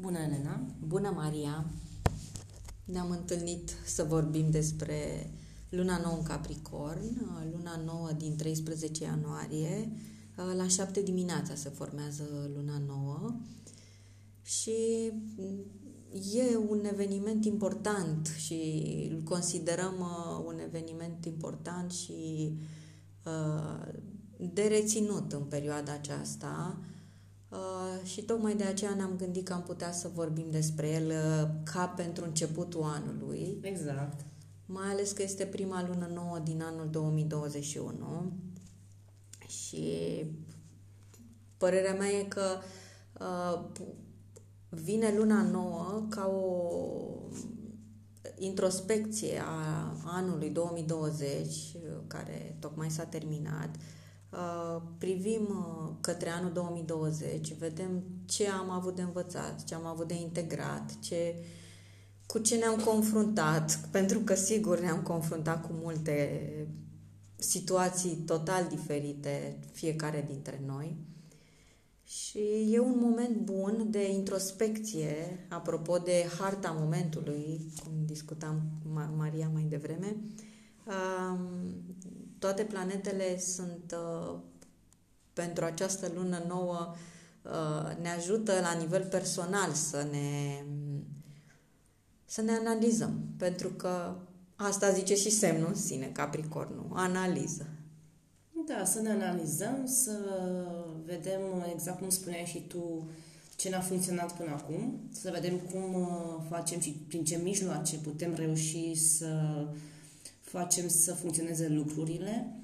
Bună, Elena! Bună, Maria! Ne-am întâlnit să vorbim despre luna nouă în Capricorn, luna nouă din 13 ianuarie. La 7 dimineața se formează luna nouă și e un eveniment important și îl considerăm uh, un eveniment important și uh, de reținut în perioada aceasta Uh, și tocmai de aceea ne-am gândit că am putea să vorbim despre el uh, ca pentru începutul anului. Exact. Mai ales că este prima lună nouă din anul 2021 și părerea mea e că uh, vine luna nouă ca o introspecție a anului 2020, care tocmai s-a terminat, uh, Uh, privim uh, către anul 2020, vedem ce am avut de învățat, ce am avut de integrat, ce, cu ce ne-am confruntat, pentru că sigur ne-am confruntat cu multe situații total diferite, fiecare dintre noi. Și e un moment bun de introspecție, apropo de harta momentului, cum discutam cu Maria mai devreme, toate planetele sunt uh, pentru această lună nouă uh, ne ajută la nivel personal să ne să ne analizăm, pentru că asta zice și semnul în sine, Capricornul, analiză. Da, să ne analizăm, să vedem exact cum spuneai și tu ce n-a funcționat până acum, să vedem cum uh, facem și prin ce mijloace putem reuși să facem să funcționeze lucrurile.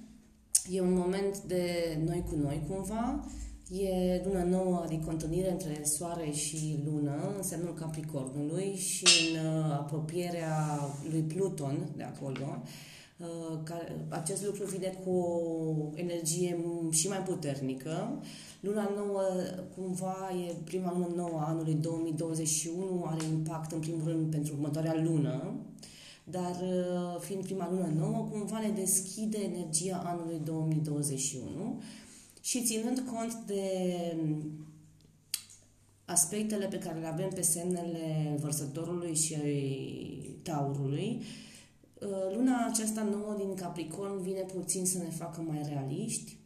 E un moment de noi cu noi, cumva. E luna nouă, adică întâlnire între soare și lună, în semnul Capricornului și în uh, apropierea lui Pluton de acolo. Uh, acest lucru vine cu o energie și mai puternică. Luna nouă, cumva, e prima lună nouă a anului 2021, are impact în primul rând pentru următoarea lună, dar uh, fiind prima lună nouă, cumva ne deschide energia anului 2021 și ținând cont de um, aspectele pe care le avem pe semnele vărsătorului și taurului, uh, luna aceasta nouă din Capricorn vine puțin să ne facă mai realiști,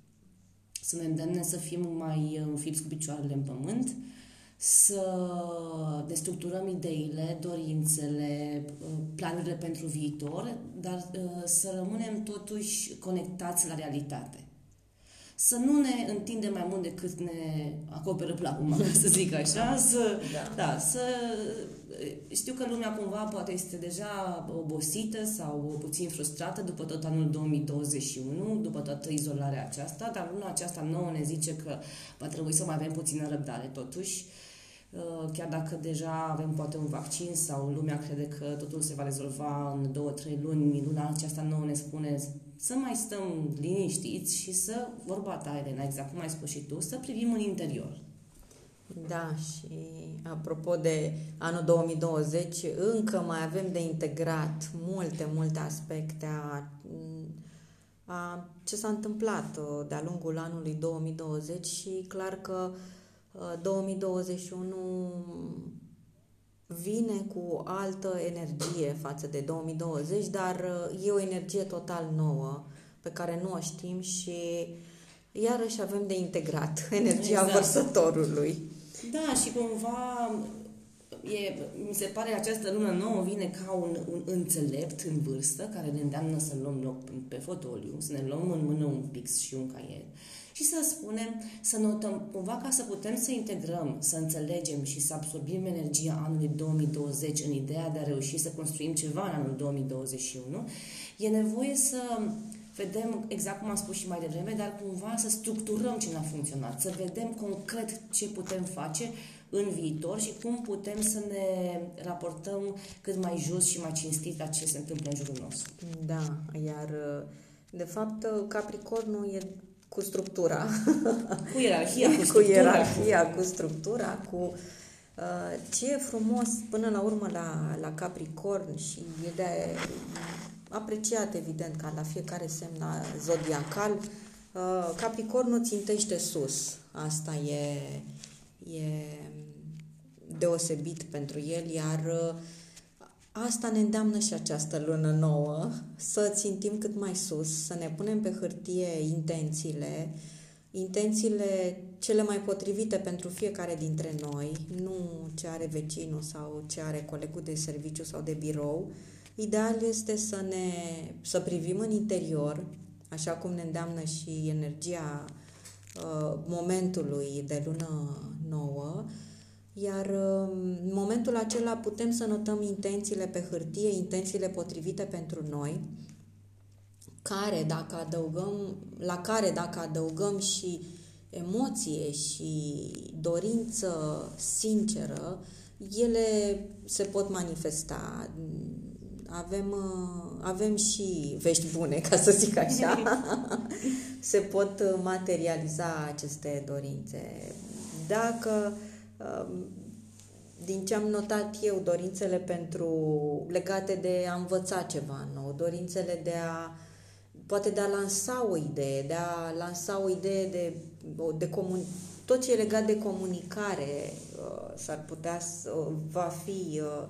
să ne îndemne să fim mai înfipți cu picioarele în pământ, să destructurăm ideile, dorințele, planurile pentru viitor, dar uh, să rămânem totuși conectați la realitate. Să nu ne întindem mai mult decât ne acoperă plapuma, să zic așa, să, da. Da, să știu că lumea cumva poate este deja obosită sau puțin frustrată după tot anul 2021, după toată izolarea aceasta, dar luna aceasta nouă ne zice că va trebui să mai avem puțină răbdare totuși, Uh, chiar dacă deja avem poate un vaccin sau lumea crede că totul se va rezolva în două, trei luni, luna aceasta nouă ne spune să mai stăm liniștiți și să, vorba ta, Elena, exact cum ai spus și tu, să privim în interior. Da, și apropo de anul 2020, încă mai avem de integrat multe, multe aspecte a, a ce s-a întâmplat uh, de-a lungul anului 2020 și clar că uh, 2021 vine cu altă energie față de 2020, dar uh, e o energie total nouă pe care nu o știm și iarăși avem de integrat energia exact. vărsătorului. Da, și cumva e, mi se pare că această lună nouă vine ca un, un înțelept în vârstă care ne îndeamnă să luăm loc pe fotoliu, să ne luăm în mână un pix și un caiet și să spunem, să notăm cumva ca să putem să integrăm, să înțelegem și să absorbim energia anului 2020 în ideea de a reuși să construim ceva în anul 2021, e nevoie să vedem, exact cum am spus și mai devreme, dar cumva să structurăm ce n-a funcționat, să vedem concret ce putem face în viitor și cum putem să ne raportăm cât mai jos și mai cinstit la ce se întâmplă în jurul nostru. Da, iar de fapt Capricornul e cu structura. Cu ierarhia, cu structura. cu ierarhia, cu structura, cu uh, ce e frumos până la urmă la, la Capricorn și e de apreciat evident ca la fiecare semn zodiacal, uh, Capricornul țintește sus. Asta e, e deosebit pentru el, iar uh, asta ne îndeamnă și această lună nouă, să țintim cât mai sus, să ne punem pe hârtie intențiile, intențiile cele mai potrivite pentru fiecare dintre noi, nu ce are vecinul sau ce are colegul de serviciu sau de birou. Ideal este să ne să privim în interior, așa cum ne îndeamnă și energia uh, momentului de lună nouă, iar uh, în momentul acela putem să notăm intențiile pe hârtie, intențiile potrivite pentru noi, care dacă adăugăm, la care dacă adăugăm și emoție și dorință sinceră, ele se pot manifesta. Avem, avem și vești bune, ca să zic așa. se pot materializa aceste dorințe. Dacă um, din ce am notat eu, dorințele pentru legate de a învăța ceva nou, dorințele de a poate de a lansa o idee, de a lansa o idee de, de comun... tot ce e legat de comunicare uh, s-ar putea să uh, va fi uh,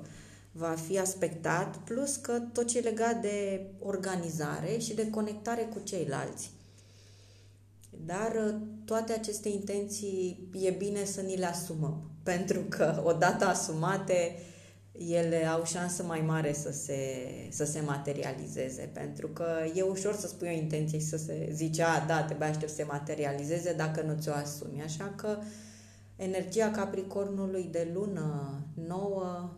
va fi aspectat, plus că tot ce e legat de organizare și de conectare cu ceilalți. Dar uh, toate aceste intenții e bine să ni le asumăm, pentru că odată asumate, ele au șansă mai mare să se, să se materializeze, pentru că e ușor să spui o intenție și să se zice, a, da, trebuie aștept să se materializeze dacă nu ți-o asumi. Așa că energia Capricornului de lună nouă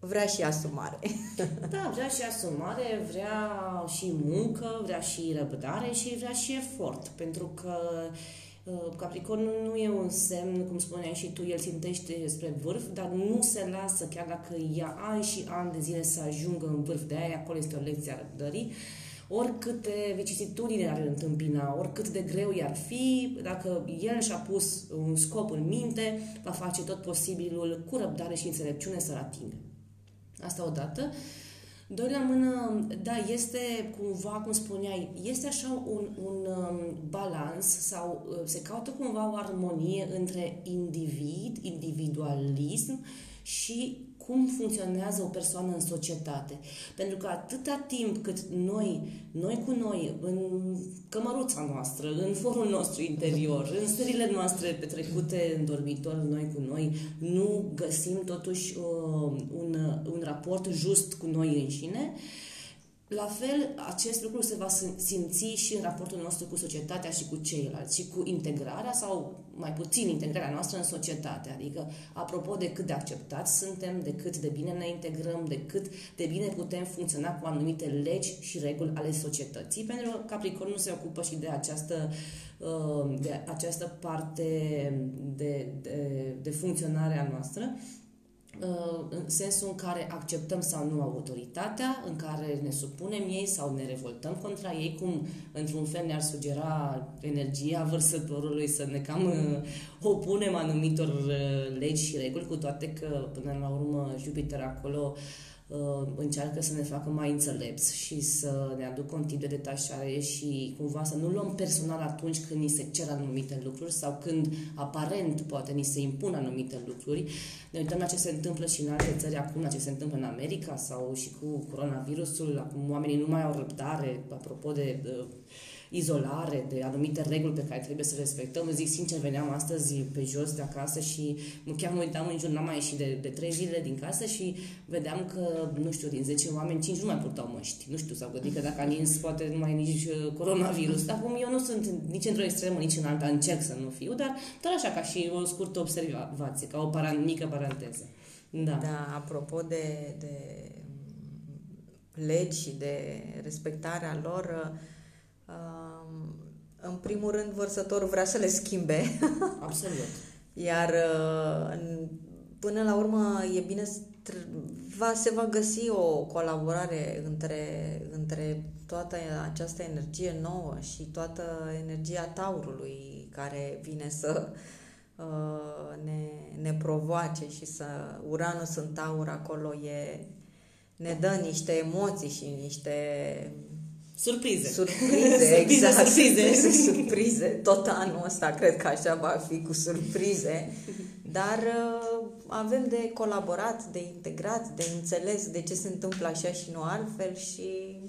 vrea și asumare. Da, vrea și asumare, vrea și muncă, vrea și răbdare și vrea și efort, pentru că Uh, Capricornul nu e un semn, cum spuneai și tu, el țintește spre vârf, dar nu se lasă, chiar dacă ia ani și ani de zile să ajungă în vârf. De aia acolo este o lecție a răbdării. Oricâte vicissitudini ar întâmpina, oricât de greu i-ar fi, dacă el și-a pus un scop în minte, va face tot posibilul cu răbdare și înțelepciune să-l atingă. Asta odată. Uh, Doi la mână, da, este cumva, cum spuneai, este așa un, un um, balans sau uh, se caută cumva o armonie între individ, individualism și cum funcționează o persoană în societate. Pentru că atâta timp cât noi, noi cu noi, în cămăruța noastră, în forul nostru interior, în stările noastre petrecute în dormitor, noi cu noi, nu găsim totuși uh, un, un raport just cu noi înșine, uh, la fel, acest lucru se va simți și în raportul nostru cu societatea și cu ceilalți, și cu integrarea sau mai puțin integrarea noastră în societate. Adică, apropo de cât de acceptați suntem, de cât de bine ne integrăm, de cât de bine putem funcționa cu anumite legi și reguli ale societății, pentru că Capricorn nu se ocupă și de această, uh, de această parte de, de, de funcționare a noastră Uh, în sensul în care acceptăm sau nu autoritatea, în care ne supunem ei sau ne revoltăm contra ei, cum într-un fel ne-ar sugera energia vărsătorului să ne cam uh, opunem anumitor uh, legi și reguli, cu toate că până la urmă Jupiter acolo uh, uh, încearcă să ne facă mai înțelepți și să ne aducă un tip de detașare și cumva să nu luăm personal atunci când ni se cer anumite lucruri sau când aparent poate ni se impun anumite lucruri. Ne uităm la ce se întâmplă și în alte țări acum, la ce se întâmplă în America sau și cu coronavirusul. Acum oamenii nu mai au răbdare, apropo de uh, izolare, de anumite reguli pe care trebuie să le respectăm. Zic sincer, veneam astăzi pe jos de acasă și chiar mă uitam în jur, n-am mai ieșit de, de trei zile din casă și vedeam că, nu știu, din 10 oameni, 5 nu mai purtau măști. Nu știu, s-au gândit că dacă a nins, poate nu mai e nici uh, coronavirus. Acum eu nu sunt nici într-o extremă, nici în alta, încerc să nu fiu, dar doar așa, ca și o scurtă observație, ca o paran- mică paranteză. Da. da, apropo de, de legi și de respectarea lor, în primul rând, vărsătorul vrea să le schimbe. Absolut. Iar uh, până la urmă e bine va, se va găsi o colaborare între, între toată această energie nouă și toată energia taurului care vine să uh, ne, ne provoace și să Uranus în taur acolo e ne dă niște emoții și niște Surprize. Surprize, exact. surprize. surprize. Tot anul ăsta cred că așa va fi cu surprize. Dar uh, avem de colaborat, de integrat, de înțeles de ce se întâmplă așa și nu altfel și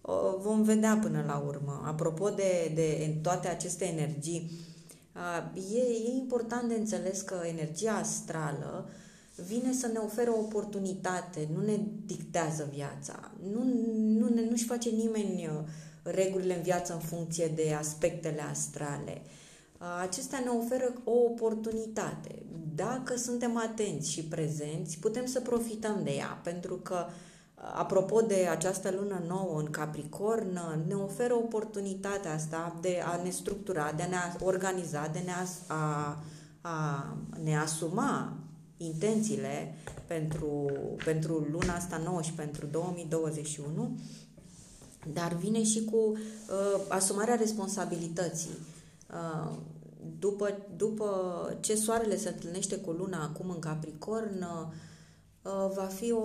uh, vom vedea până la urmă. Apropo de, de toate aceste energii, uh, e, e important de înțeles că energia astrală vine să ne ofere o oportunitate, nu ne dictează viața, nu, nu ne, nu-și face nimeni regulile în viață în funcție de aspectele astrale. Acestea ne oferă o oportunitate. Dacă suntem atenți și prezenți, putem să profităm de ea, pentru că, apropo de această lună nouă în Capricorn, ne oferă oportunitatea asta de a ne structura, de a ne organiza, de a, a, a ne asuma intențiile pentru, pentru luna asta nouă și pentru 2021, dar vine și cu uh, asumarea responsabilității. Uh, după, după ce soarele se întâlnește cu luna acum în Capricorn, uh, va fi o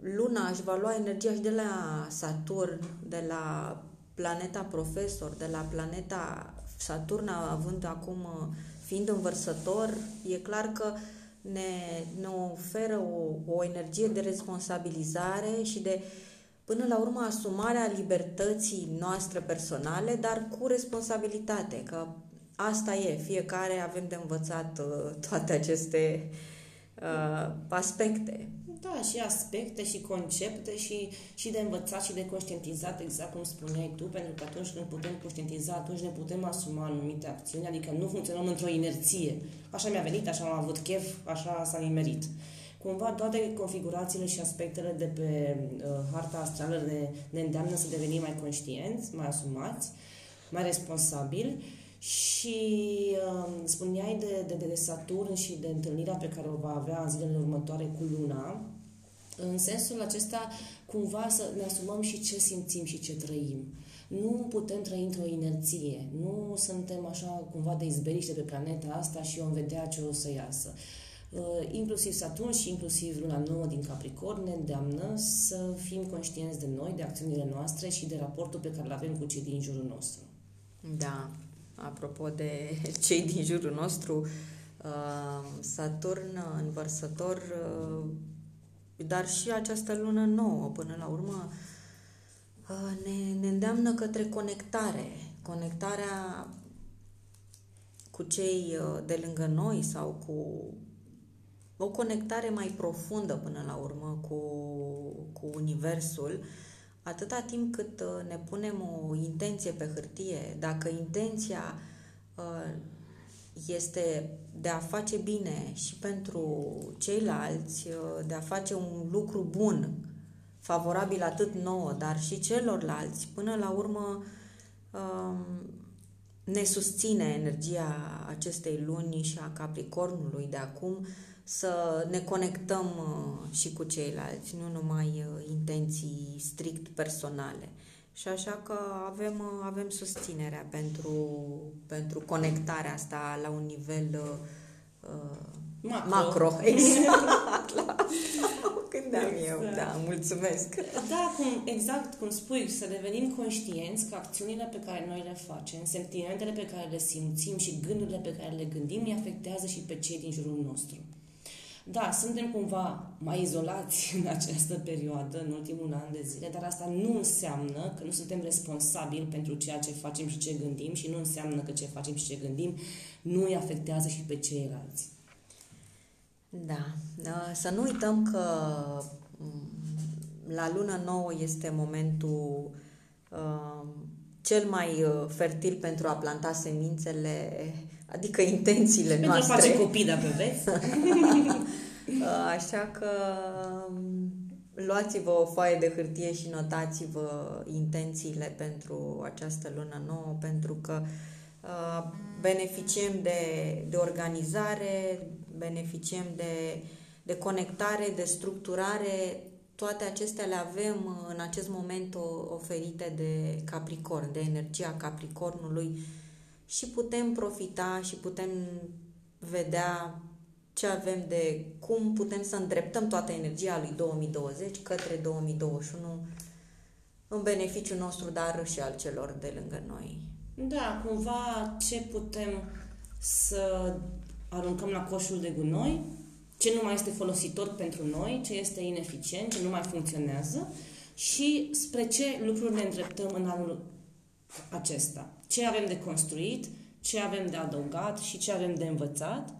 luna, își va lua energia și de la Saturn, de la planeta profesor, de la planeta Saturn, având acum, uh, fiind învărsător, e clar că ne, ne oferă o, o energie de responsabilizare și de uh, până la urmă asumarea libertății noastre personale, dar cu responsabilitate, că asta e, fiecare avem de învățat uh, toate aceste uh, aspecte. Da, și aspecte și concepte și, și de învățat și de conștientizat, exact cum spuneai tu, pentru că atunci când putem conștientiza, atunci ne putem asuma anumite acțiuni, adică nu funcționăm într-o inerție. Așa mi-a venit, așa am avut chef, așa s-a nimerit cumva toate configurațiile și aspectele de pe uh, harta astrală ne, ne îndeamnă să devenim mai conștienți, mai asumați, mai responsabili și uh, spuneai de, de, de Saturn și de întâlnirea pe care o va avea în zilele următoare cu Luna, în sensul acesta, cumva să ne asumăm și ce simțim și ce trăim. Nu putem trăi într-o inerție. Nu suntem așa cumva de izbeliște pe planeta asta și vom vedea ce o să iasă. Uh, inclusiv Saturn și inclusiv luna nouă din Capricorn ne îndeamnă să fim conștienți de noi, de acțiunile noastre și de raportul pe care îl avem cu cei din jurul nostru. Da, apropo de cei din jurul nostru, uh, Saturn învărsător, uh, dar și această lună nouă, până la urmă, ne, ne îndeamnă către conectare. Conectarea cu cei de lângă noi sau cu o conectare mai profundă până la urmă cu, cu Universul, atâta timp cât uh, ne punem o intenție pe hârtie, dacă intenția uh, este de a face bine și pentru ceilalți, uh, de a face un lucru bun, favorabil atât nouă, dar și celorlalți, până la urmă um, ne susține energia acestei luni și a Capricornului de acum să ne conectăm uh, și cu ceilalți, nu numai uh, intenții strict personale. Și așa că avem, uh, avem susținerea pentru, pentru conectarea asta la un nivel uh, macro. macro. Exact. la, gândeam exact. eu, da, mulțumesc. Da, cum, exact cum spui, să devenim conștienți că acțiunile pe care noi le facem, sentimentele pe care le simțim și gândurile pe care le gândim ne afectează și pe cei din jurul nostru. Da, suntem cumva mai izolați în această perioadă, în ultimul an de zile, dar asta nu înseamnă că nu suntem responsabili pentru ceea ce facem și ce gândim și nu înseamnă că ce facem și ce gândim nu îi afectează și pe ceilalți. Da. da să nu uităm că mm, la luna nouă este momentul uh, cel mai uh, fertil pentru a planta semințele adică intențiile Pentru noastre. Pentru a face copii, dacă vreți. Așa că um, luați-vă o foaie de hârtie și notați-vă intențiile pentru această lună nouă, pentru că uh, beneficiem de, de organizare, beneficiem de, de conectare, de structurare, toate acestea le avem în acest moment oferite de Capricorn, de energia Capricornului și putem profita și putem vedea ce avem de cum putem să îndreptăm toată energia lui 2020 către 2021 în beneficiul nostru, dar și al celor de lângă noi. Da, cumva ce putem să aruncăm la coșul de gunoi ce nu mai este folositor pentru noi, ce este ineficient, ce nu mai funcționează și spre ce lucruri ne îndreptăm în anul acesta. Ce avem de construit, ce avem de adăugat și ce avem de învățat.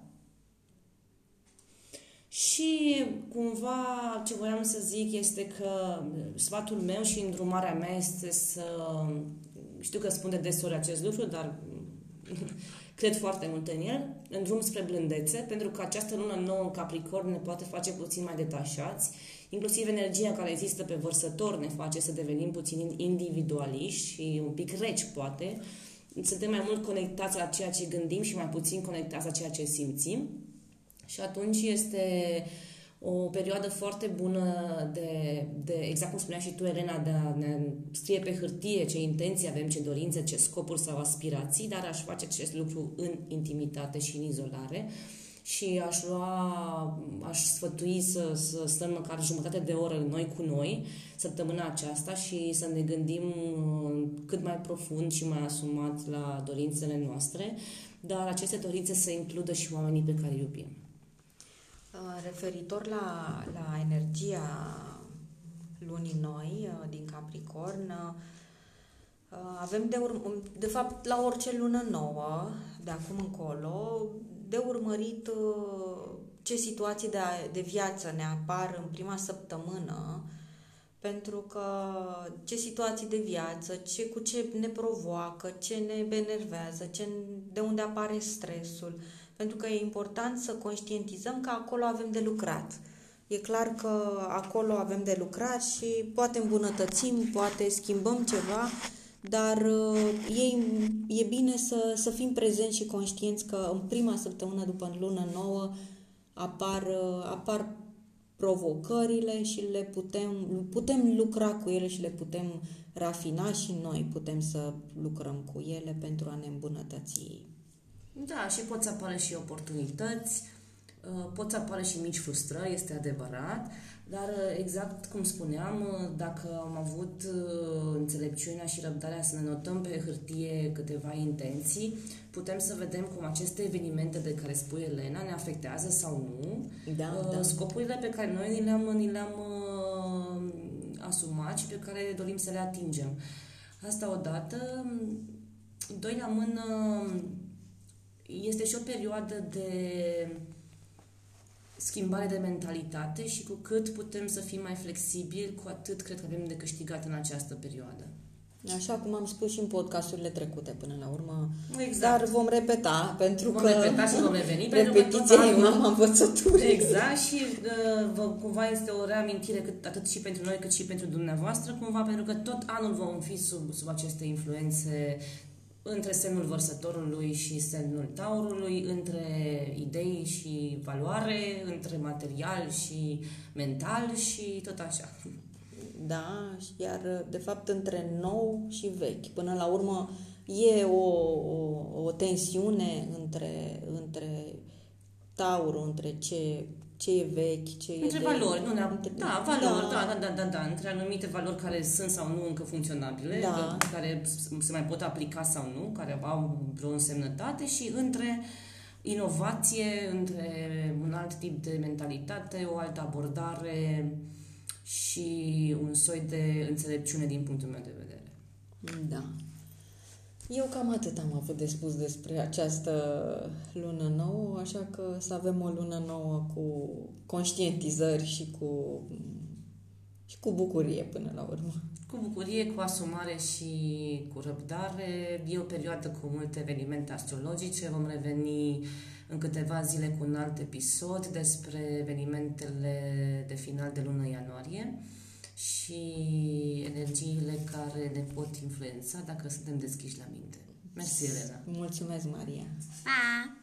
Și cumva ce voiam să zic este că sfatul meu și îndrumarea mea este să... Știu că spun de desori acest lucru, dar cred foarte mult în el, în drum spre blândețe, pentru că această lună nouă în Capricorn ne poate face puțin mai detașați, inclusiv energia care există pe vărsător ne face să devenim puțin individualiști și un pic reci, poate. Suntem mai mult conectați la ceea ce gândim și mai puțin conectați la ceea ce simțim. Și atunci este o perioadă foarte bună de, de, exact cum spunea și tu, Elena, de a ne scrie pe hârtie ce intenții avem, ce dorințe, ce scopuri sau aspirații, dar aș face acest lucru în intimitate și în izolare și aș lua, aș sfătui să, să stăm măcar jumătate de oră noi cu noi săptămâna aceasta și să ne gândim uh, cât mai profund și mai asumat la dorințele noastre, dar aceste dorințe să includă și oamenii pe care îi iubim. Uh, referitor la, la energia lunii noi uh, din Capricorn, avem de, urm- de fapt la orice lună nouă, de acum încolo, de urmărit uh, ce situații de, de viață ne apar în prima săptămână, pentru că ce situații de viață, ce, cu ce ne provoacă, ce ne enervează, ce, de unde apare stresul, pentru că e important să conștientizăm că acolo avem de lucrat. E clar că acolo avem de lucrat și poate îmbunătățim, poate schimbăm ceva, dar uh, e, e bine să, să fim prezenți și conștienți că în prima săptămână după lună nouă apar, uh, apar provocările și le putem, putem lucra cu ele și le putem rafina și noi putem să lucrăm cu ele pentru a ne îmbunătăți. Da, și pot să apară și oportunități, uh, pot să apară și mici frustrări, este adevărat, dar uh, exact cum spuneam, uh, dacă am avut uh, înțelepciunea și răbdarea să ne notăm pe hârtie câteva intenții, putem să vedem cum aceste evenimente de care spune Elena ne afectează sau nu. Da, da. Scopurile pe care noi ni le-am, ni le-am uh, asumat și pe care dorim să le atingem. Asta odată. Doi la mână, este și o perioadă de schimbare de mentalitate și cu cât putem să fim mai flexibili, cu atât cred că avem de câștigat în această perioadă. Așa cum am spus și în podcasturile trecute până la urmă. Exact. Dar vom repeta, pentru vom că... repeta și vom reveni. Repetiția e mama învățăturii. Exact și uh, cumva este o reamintire cât, atât și pentru noi cât și pentru dumneavoastră, cumva pentru că tot anul vom fi sub, sub aceste influențe între semnul vărsătorului și semnul taurului, între idei și valoare, între material și mental și tot așa. Da, iar de fapt între nou și vechi. Până la urmă e o, o, o tensiune între, între taurul, între ce ce e vechi, ce între e valori, de... nu ne da, valori, da. Da, da, da, da, între anumite valori care sunt sau nu încă funcționabile, da. care se mai pot aplica sau nu, care au vreo însemnătate și între inovație, între un alt tip de mentalitate, o altă abordare și un soi de înțelepciune din punctul meu de vedere. Da. Eu cam atât am avut de spus despre această lună nouă, așa că să avem o lună nouă cu conștientizări și cu, și cu bucurie până la urmă. Cu bucurie, cu asumare și cu răbdare. E o perioadă cu multe evenimente astrologice. Vom reveni în câteva zile cu un alt episod despre evenimentele de final de lună ianuarie și energiile care ne pot influența dacă suntem deschiși la minte. Mersi, Elena! Mulțumesc, Maria! Pa!